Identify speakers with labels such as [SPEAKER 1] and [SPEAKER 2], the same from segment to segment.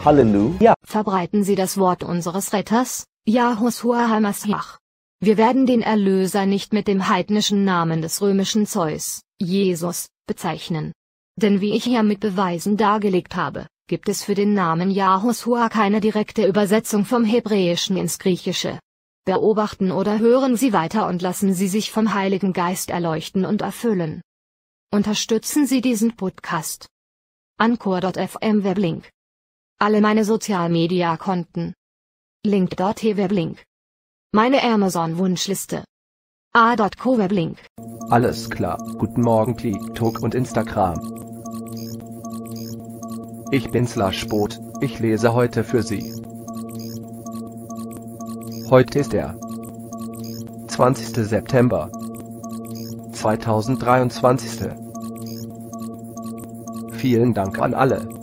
[SPEAKER 1] Halleluja.
[SPEAKER 2] Verbreiten Sie das Wort unseres Retters, Yahushua HaMashiach. Wir werden den Erlöser nicht mit dem heidnischen Namen des römischen Zeus, Jesus, bezeichnen. Denn wie ich hier mit Beweisen dargelegt habe, gibt es für den Namen Yahushua keine direkte Übersetzung vom Hebräischen ins Griechische. Beobachten oder hören Sie weiter und lassen Sie sich vom Heiligen Geist erleuchten und erfüllen. Unterstützen Sie diesen Podcast. Anchor.fm Weblink. Alle meine Sozialmedia-Konten. Link.tv Weblink. Meine Amazon-Wunschliste. A.co Weblink.
[SPEAKER 1] Alles klar. Guten Morgen TikTok und Instagram. Ich bin Slash Boot. Ich lese heute für Sie. Heute ist der 20. September 2023. Vielen Dank an alle.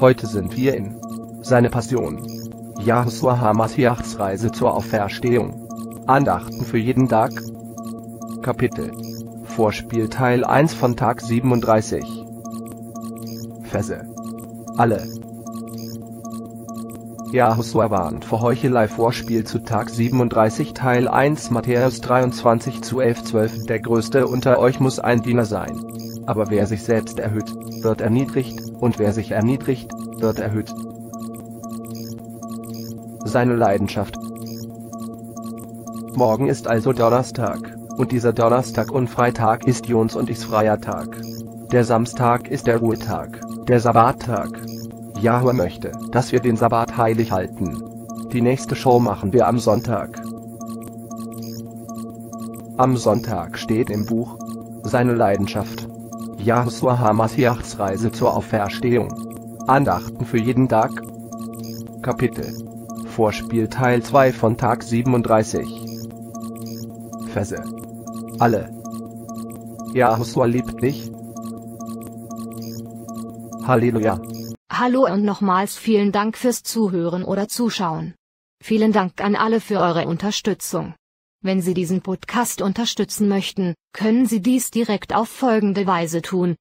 [SPEAKER 1] Heute sind wir in seine Passion. Yahushua Hamashiachs Reise zur Auferstehung. Andachten für jeden Tag. Kapitel. Vorspiel Teil 1 von Tag 37. Verse. Alle. Yahushua warnt vor Heuchelei Vorspiel zu Tag 37 Teil 1 Matthäus 23 zu 11 12 Der Größte unter euch muss ein Diener sein. Aber wer sich selbst erhöht, wird erniedrigt, und wer sich erniedrigt, wird erhöht. Seine Leidenschaft. Morgen ist also Donnerstag, und dieser Donnerstag und Freitag ist Jons und Ichs freier Tag. Der Samstag ist der Ruhetag, der Sabbattag. Yahweh möchte, dass wir den Sabbat heilig halten. Die nächste Show machen wir am Sonntag. Am Sonntag steht im Buch seine Leidenschaft. Yahushua Hamashiachs Reise zur Auferstehung. Andachten für jeden Tag. Kapitel. Vorspiel Teil 2 von Tag 37. Verse. Alle. Yahushua liebt dich. Halleluja.
[SPEAKER 2] Hallo und nochmals vielen Dank fürs Zuhören oder Zuschauen. Vielen Dank an alle für eure Unterstützung. Wenn Sie diesen Podcast unterstützen möchten, können Sie dies direkt auf folgende Weise tun.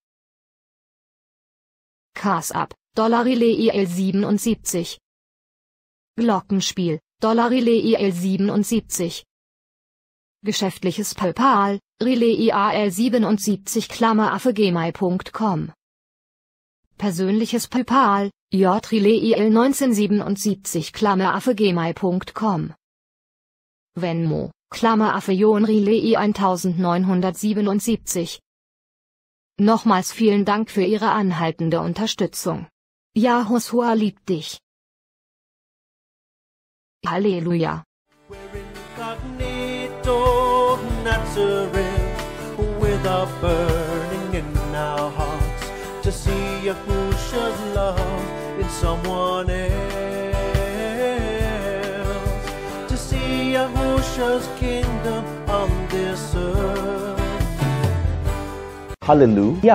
[SPEAKER 2] Cars Up, Dollarile IL 77. Glockenspiel, Dollarile IL 77. Geschäftliches PayPal, Relais IAL 77 Klammeraffe gmail.com persönliches PayPal, jrileel 1977 Klammeraffe gmail.com Venmo, Klammeraffe Jonrilei 1977 Nochmals vielen Dank für Ihre anhaltende Unterstützung. Yahushua liebt dich. Halleluja.
[SPEAKER 3] Nazareth, with a burning in our to see Yahusha's love in someone else, to see Yahusha's kingdom on this earth.
[SPEAKER 1] Halleluja.